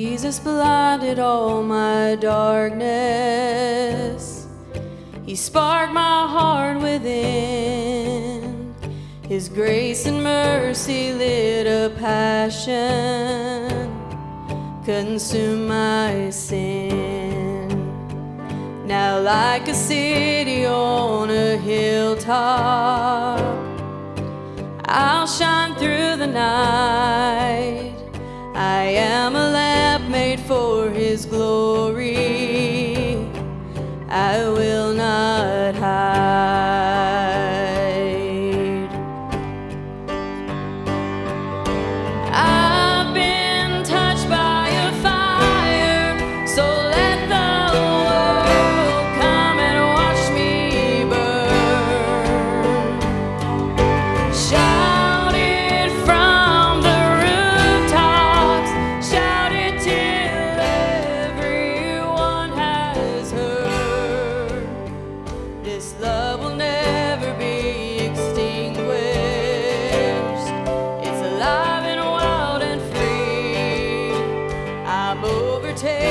Jesus blinded all my darkness. He sparked my heart within. His grace and mercy lit a passion, consumed my sin. Now, like a city on a hilltop, I'll shine through the night. I am a his glory. I will. This love will never be extinguished. It's alive and wild and free. I'm overtaken.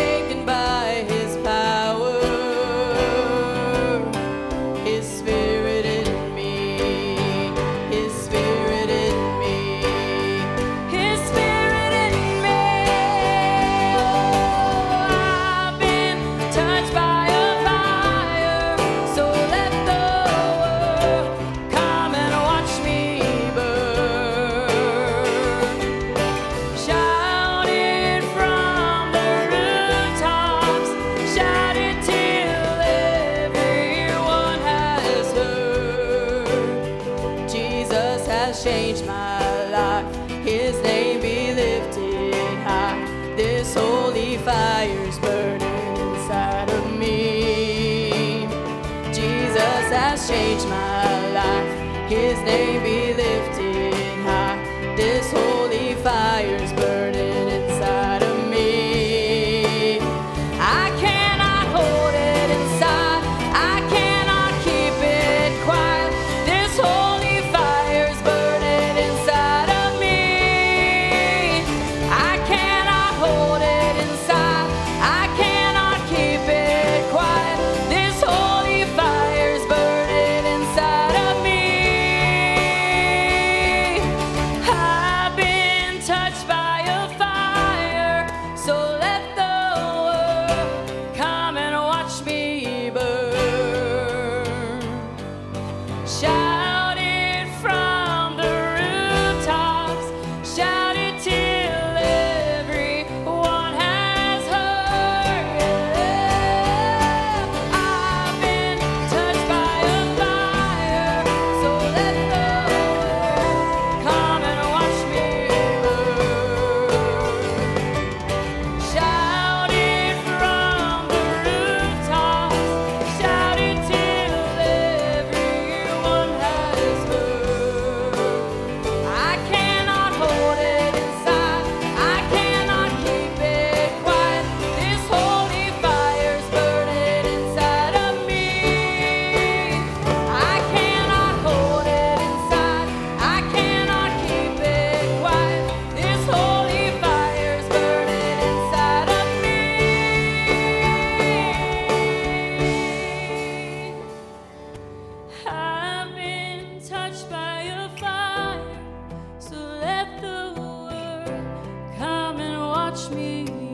changed my life. His name be lifted high. This holy fire's burning inside of me. Jesus has changed my life. His name be me.